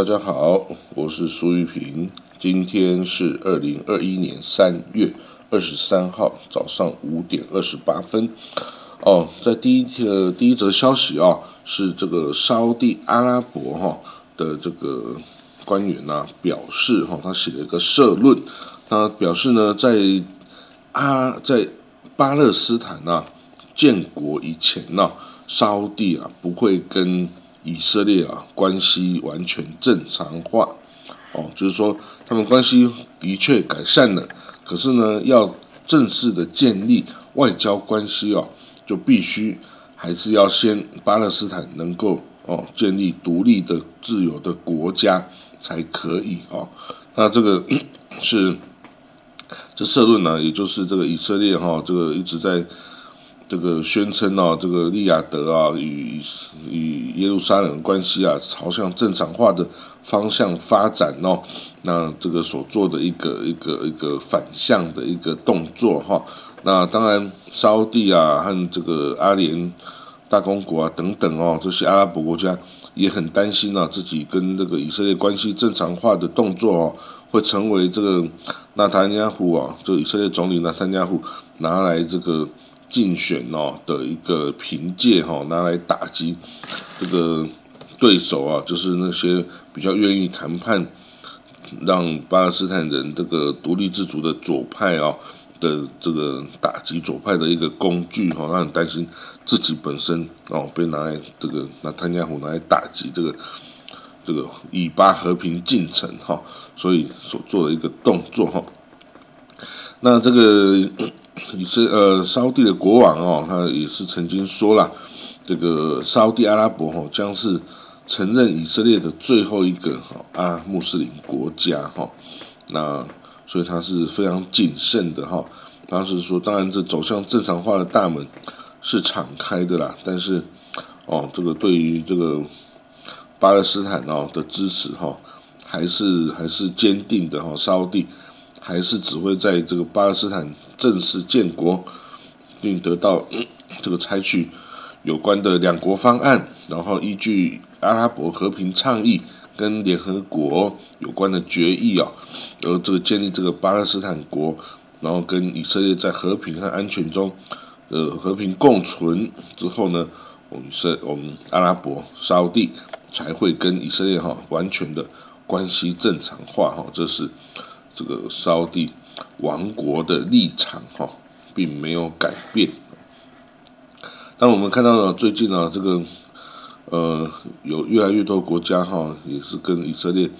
大家好，我是苏玉平。今天是二零二一年三月二十三号早上五点二十八分。哦，在第一个第一则消息啊，是这个沙地阿拉伯哈的这个官员呐表示哈，他写了一个社论，他表示呢，在阿在巴勒斯坦呐建国以前呐，沙地啊不会跟以色列啊关系完全正常化。哦，就是说他们关系的确改善了，可是呢，要正式的建立外交关系哦，就必须还是要先巴勒斯坦能够哦建立独立的自由的国家才可以哦。那这个是这社论呢，也就是这个以色列哈，这个一直在。这个宣称哦，这个利雅得啊与与耶路撒冷关系啊朝向正常化的方向发展哦，那这个所做的一个一个一个反向的一个动作哈，那当然沙地啊和这个阿联大公国啊等等哦，这些阿拉伯国家也很担心啊，自己跟这个以色列关系正常化的动作哦，会成为这个纳坦亚胡啊，就以色列总理纳坦亚胡拿来这个。竞选哦的一个凭借哈，拿来打击这个对手啊，就是那些比较愿意谈判，让巴勒斯坦人这个独立自主的左派啊的这个打击左派的一个工具哈，他很担心自己本身哦被拿来这个拿汤加虎拿来打击这个这个以巴和平进程哈，所以所做的一个动作哈，那这个。以色呃，沙地的国王哦，他也是曾经说了，这个沙地阿拉伯哈将是承认以色列的最后一个哈阿穆斯林国家哈，那所以他是非常谨慎的哈，他是说，当然这走向正常化的大门是敞开的啦，但是哦，这个对于这个巴勒斯坦哦的支持哈，还是还是坚定的哈，沙地还是只会在这个巴勒斯坦。正式建国，并得到这个采取有关的两国方案，然后依据阿拉伯和平倡议跟联合国有关的决议啊，而这个建立这个巴勒斯坦国，然后跟以色列在和平和安全中呃和平共存之后呢，我们是我们阿拉伯沙地才会跟以色列哈完全的关系正常化哈，这是这个沙地。王国的立场哈，并没有改变。那我们看到了最近呢，这个呃，有越来越多国家哈，也是跟以色列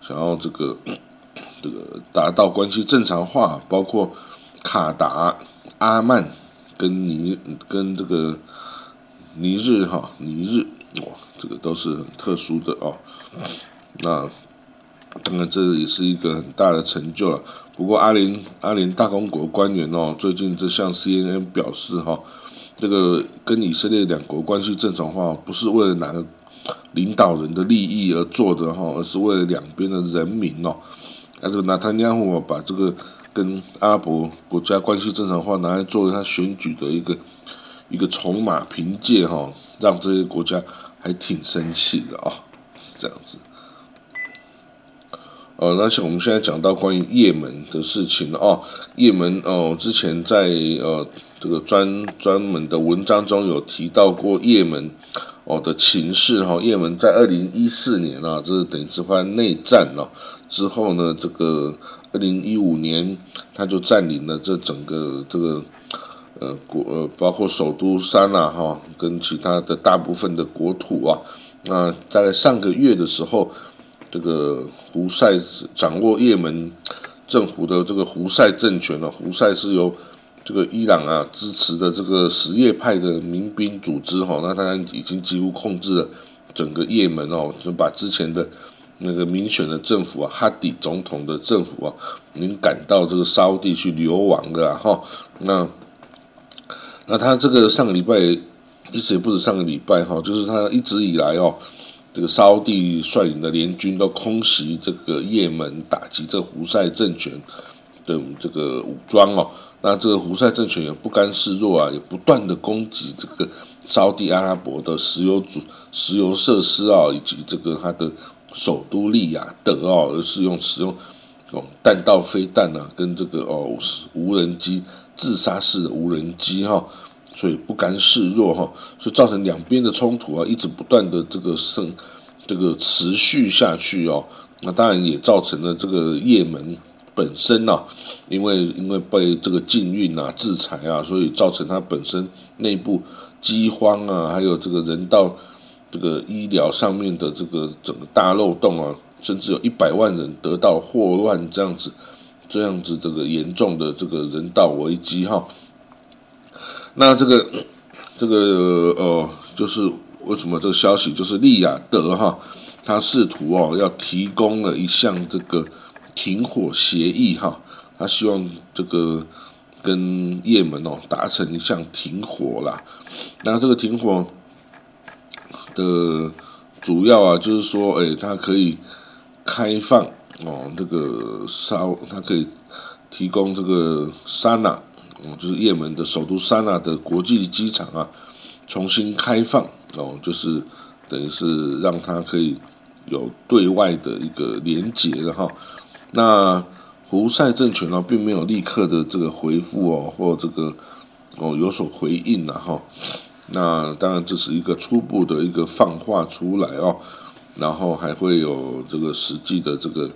想要这个 这个达到关系正常化，包括卡达、阿曼跟尼跟这个尼日哈尼日哇，这个都是很特殊的哦。那当然这也是一个很大的成就了。不过，阿联阿联大公国官员哦，最近这向 CNN 表示哈，这个跟以色列两国关系正常化，不是为了哪个领导人的利益而做的哈，而是为了两边的人民哦。那这个纳坦亚胡把这个跟阿拉伯国家关系正常化拿来作为他选举的一个一个筹码凭借哈，让这些国家还挺生气的啊，哦，那像我们现在讲到关于也门的事情哦，也门哦，之前在呃这个专专门的文章中有提到过也门哦的情势哈，也门在二零一四年啊，这是等于是发生内战了之后呢，这个二零一五年他就占领了这整个这个呃国呃包括首都山呐哈，跟其他的大部分的国土啊，那大概上个月的时候。这个胡塞掌握也门政府的这个胡塞政权呢？胡塞是由这个伊朗啊支持的这个什叶派的民兵组织哈，那当然已经几乎控制了整个也门哦，就把之前的那个民选的政府啊，哈迪总统的政府啊，您赶到这个沙地去流亡的哈。那那他这个上个礼拜一直也不止上个礼拜哈，就是他一直以来哦。这个沙地率领的联军都空袭这个也门，打击这胡塞政权的这个武装哦。那这个胡塞政权也不甘示弱啊，也不断的攻击这个沙地阿拉伯的石油主石油设施啊，以及这个它的首都利雅得哦，而是用使用哦弹道飞弹啊，跟这个哦无人机自杀式的无人机哈，所以不甘示弱哈，所以造成两边的冲突啊，一直不断的这个升这个持续下去哦，那当然也造成了这个也门本身呐，因为因为被这个禁运啊、制裁啊，所以造成它本身内部饥荒啊，还有这个人道。这个医疗上面的这个整个大漏洞啊，甚至有一百万人得到霍乱这样子，这样子这个严重的这个人道危机哈。那这个这个呃，就是为什么这个消息就是利雅得哈，他试图哦要提供了一项这个停火协议哈，他希望这个跟也门哦达成一项停火啦。那这个停火。的主要啊，就是说，哎，它可以开放哦，这个烧，它可以提供这个沙那，哦，就是也门的首都沙那的国际机场啊，重新开放哦，就是等于是让它可以有对外的一个连接的哈。那胡塞政权呢，并没有立刻的这个回复哦，或这个哦有所回应了哈。那当然，这是一个初步的一个放话出来哦，然后还会有这个实际的这个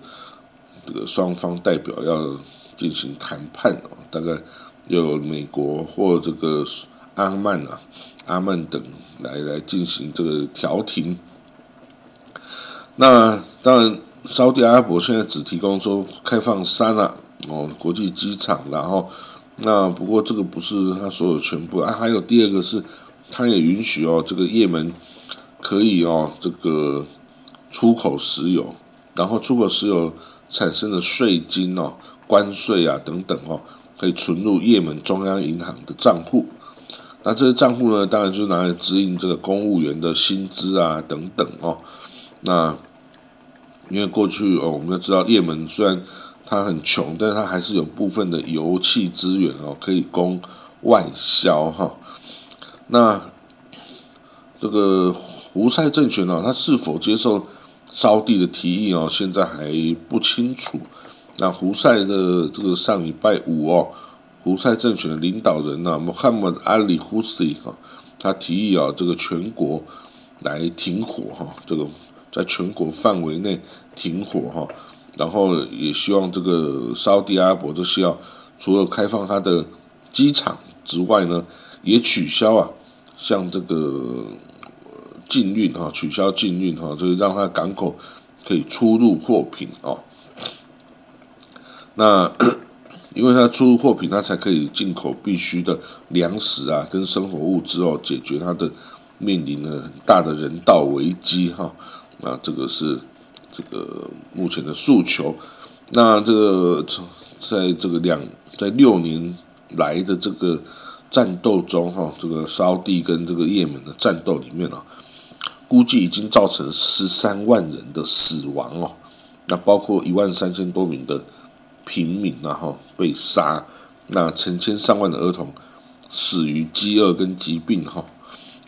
这个双方代表要进行谈判哦，大概有美国或这个阿曼啊、阿曼等来来进行这个调停。那当然，沙特阿拉伯现在只提供说开放三啊哦国际机场，然后那不过这个不是他所有全部啊，还有第二个是。他也允许哦，这个也门可以哦，这个出口石油，然后出口石油产生的税金哦、关税啊等等哦，可以存入也门中央银行的账户。那这些账户呢，当然就是拿来支应这个公务员的薪资啊等等哦。那因为过去哦，我们都知道也门虽然它很穷，但是它还是有部分的油气资源哦，可以供外销哈。那这个胡塞政权呢，他是否接受烧地的提议哦？现在还不清楚。那胡塞的这个上礼拜五哦，胡塞政权的领导人呢，穆罕默德阿里胡塞哈，他提议啊，这个全国来停火哈，这个在全国范围内停火哈，然后也希望这个沙地阿拉伯这需要除了开放它的机场之外呢，也取消啊。像这个禁运哈，取消禁运哈，就是让它港口可以出入货品哦。那 因为它出入货品，它才可以进口必须的粮食啊，跟生活物资哦，解决它的面临了很大的人道危机哈。那这个是这个目前的诉求。那这个在这个两在六年来的这个。战斗中，哈，这个沙地跟这个也门的战斗里面啊，估计已经造成十三万人的死亡哦，那包括一万三千多名的平民啊，哈，被杀，那成千上万的儿童死于饥饿跟疾病，哈，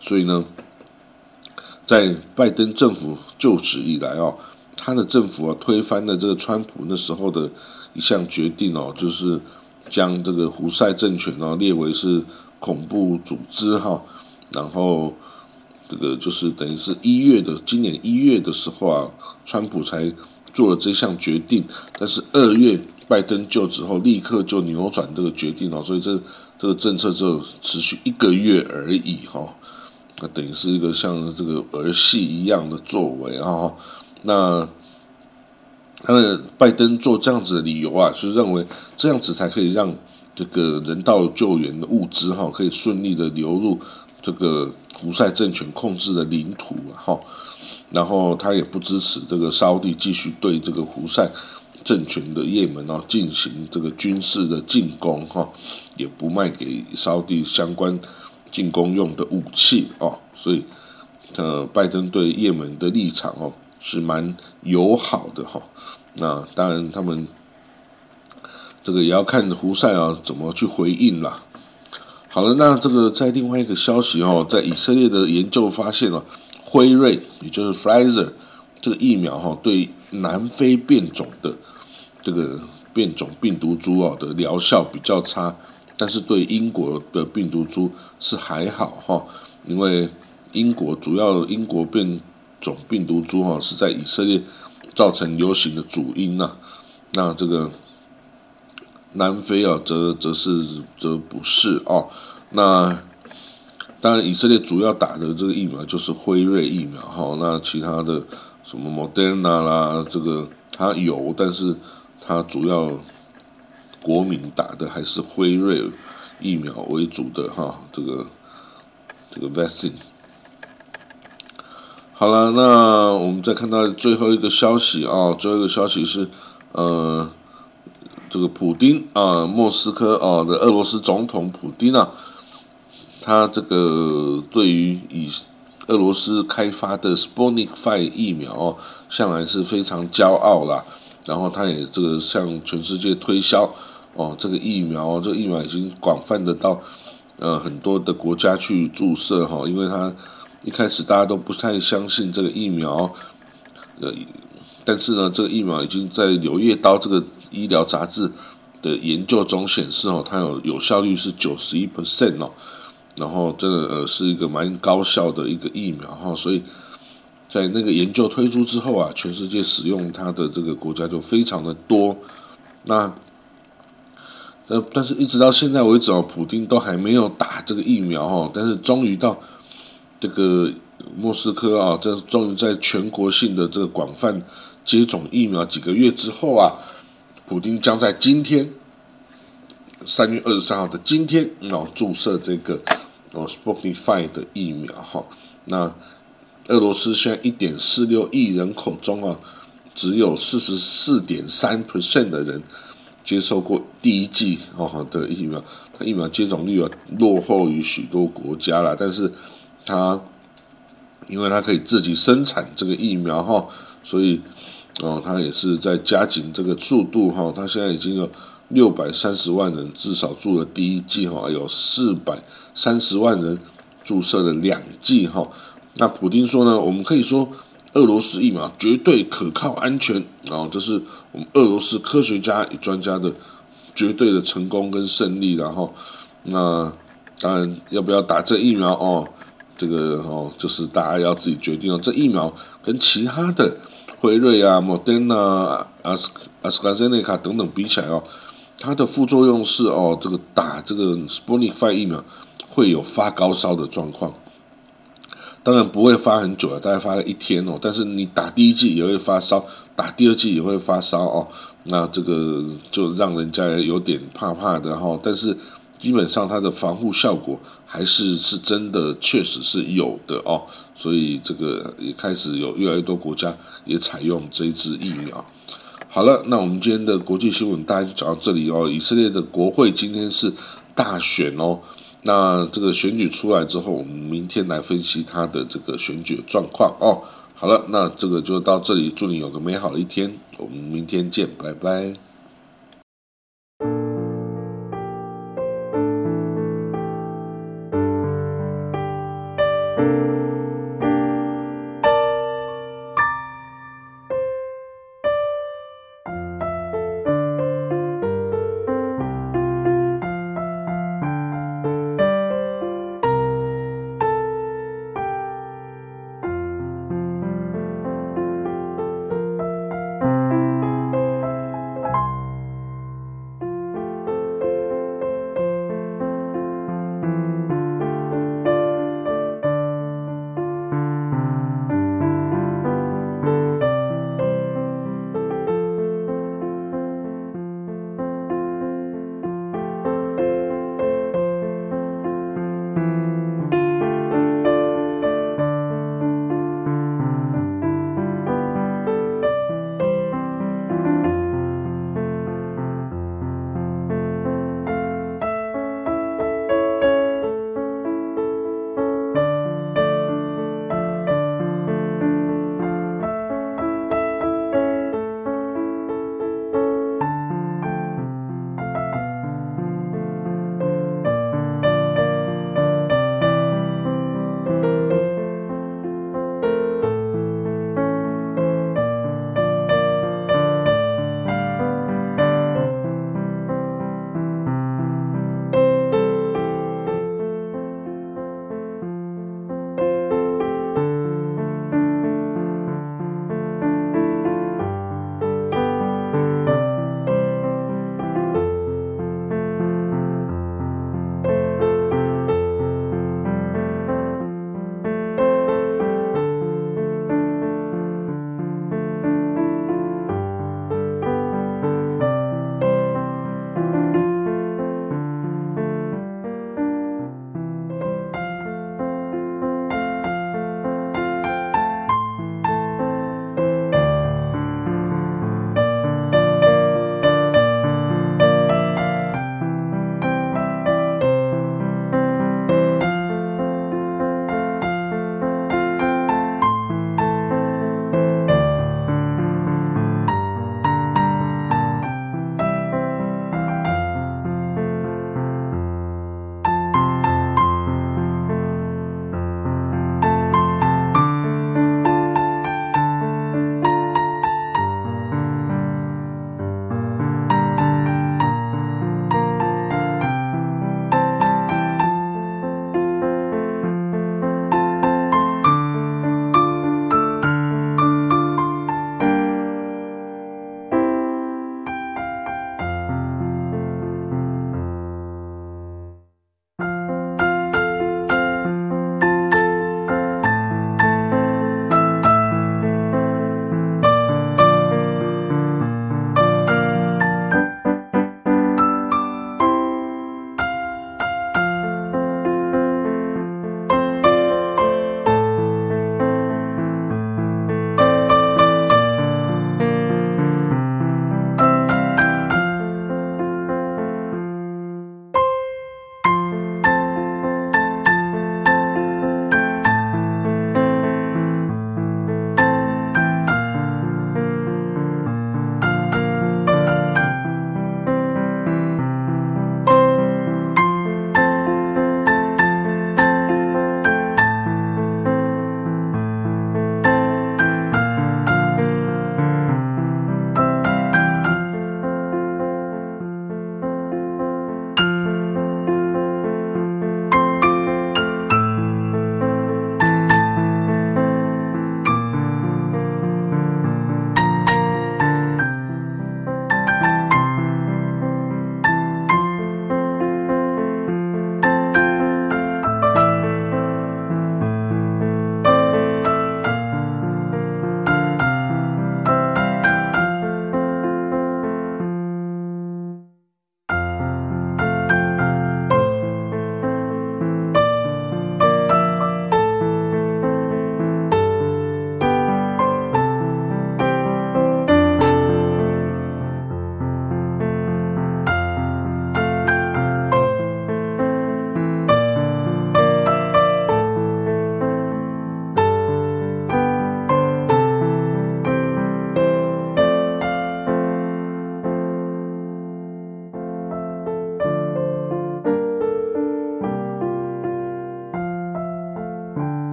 所以呢，在拜登政府就职以来哦，他的政府啊推翻了这个川普那时候的一项决定哦，就是。将这个胡塞政权呢列为是恐怖组织哈，然后这个就是等于是一月的今年一月的时候啊，川普才做了这项决定，但是二月拜登就职后立刻就扭转这个决定哦，所以这这个政策就持续一个月而已哈，那等于是一个像这个儿戏一样的作为啊，那。他的拜登做这样子的理由啊，是认为这样子才可以让这个人道救援的物资哈，可以顺利的流入这个胡塞政权控制的领土啊哈。然后他也不支持这个沙地继续对这个胡塞政权的也门哦进行这个军事的进攻哈，也不卖给沙地相关进攻用的武器哦。所以，呃，拜登对也门的立场哦。是蛮友好的哈，那当然他们这个也要看胡塞啊怎么去回应啦。好了，那这个在另外一个消息哦，在以色列的研究发现了，辉瑞也就是 Pfizer，这个疫苗哈对南非变种的这个变种病毒株哦的疗效比较差，但是对英国的病毒株是还好哈，因为英国主要英国变种病毒株哈是在以色列造成流行的主因呐，那这个南非啊则则是则不是哦，那。当然，以色列主要打的这个疫苗就是辉瑞疫苗哈。那其他的什么 Moderna 啦，这个它有，但是它主要国民打的还是辉瑞疫苗为主的哈。这个这个 vaccine。好了，那我们再看到最后一个消息啊，最后一个消息是呃，这个普丁啊，莫斯科啊的俄罗斯总统普丁啊。他这个对于以俄罗斯开发的 s p o n i c f i 疫苗哦，向来是非常骄傲啦。然后他也这个向全世界推销哦，这个疫苗，这个疫苗已经广泛的到呃很多的国家去注射哈。因为他一开始大家都不太相信这个疫苗，呃，但是呢，这个疫苗已经在《柳叶刀》这个医疗杂志的研究中显示哦，它有有效率是九十一 percent 哦。然后，这个呃是一个蛮高效的一个疫苗哈，所以在那个研究推出之后啊，全世界使用它的这个国家就非常的多。那呃，但是一直到现在为止哦，普丁都还没有打这个疫苗哈。但是终于到这个莫斯科啊，这终于在全国性的这个广泛接种疫苗几个月之后啊，普丁将在今天三月二十三号的今天哦注射这个。哦，Sputnik Five 的疫苗哈，那俄罗斯现在一点四六亿人口中啊，只有四十四点三 percent 的人接受过第一剂哦的疫苗，它疫苗接种率啊落后于许多国家了，但是它因为它可以自己生产这个疫苗哈，所以哦它也是在加紧这个速度哈，它现在已经有。六百三十万人至少注了第一剂哈，有四百三十万人注射了两剂哈。那普丁说呢，我们可以说俄罗斯疫苗绝对可靠安全啊，这是我们俄罗斯科学家与专家的绝对的成功跟胜利。然后，那当然要不要打这疫苗哦？这个哦，就是大家要自己决定哦。这疫苗跟其他的辉瑞啊、莫德纳、阿斯阿斯卡塞内卡等等比起来哦。它的副作用是哦，这个打这个 s p u n i f y 疫苗会有发高烧的状况，当然不会发很久了，大概发了一天哦。但是你打第一剂也会发烧，打第二剂也会发烧哦。那这个就让人家有点怕怕的哈。但是基本上它的防护效果还是是真的，确实是有的哦。所以这个也开始有越来越多国家也采用这支疫苗。好了，那我们今天的国际新闻大概就讲到这里哦。以色列的国会今天是大选哦，那这个选举出来之后，我们明天来分析它的这个选举状况哦。好了，那这个就到这里，祝你有个美好的一天，我们明天见，拜拜。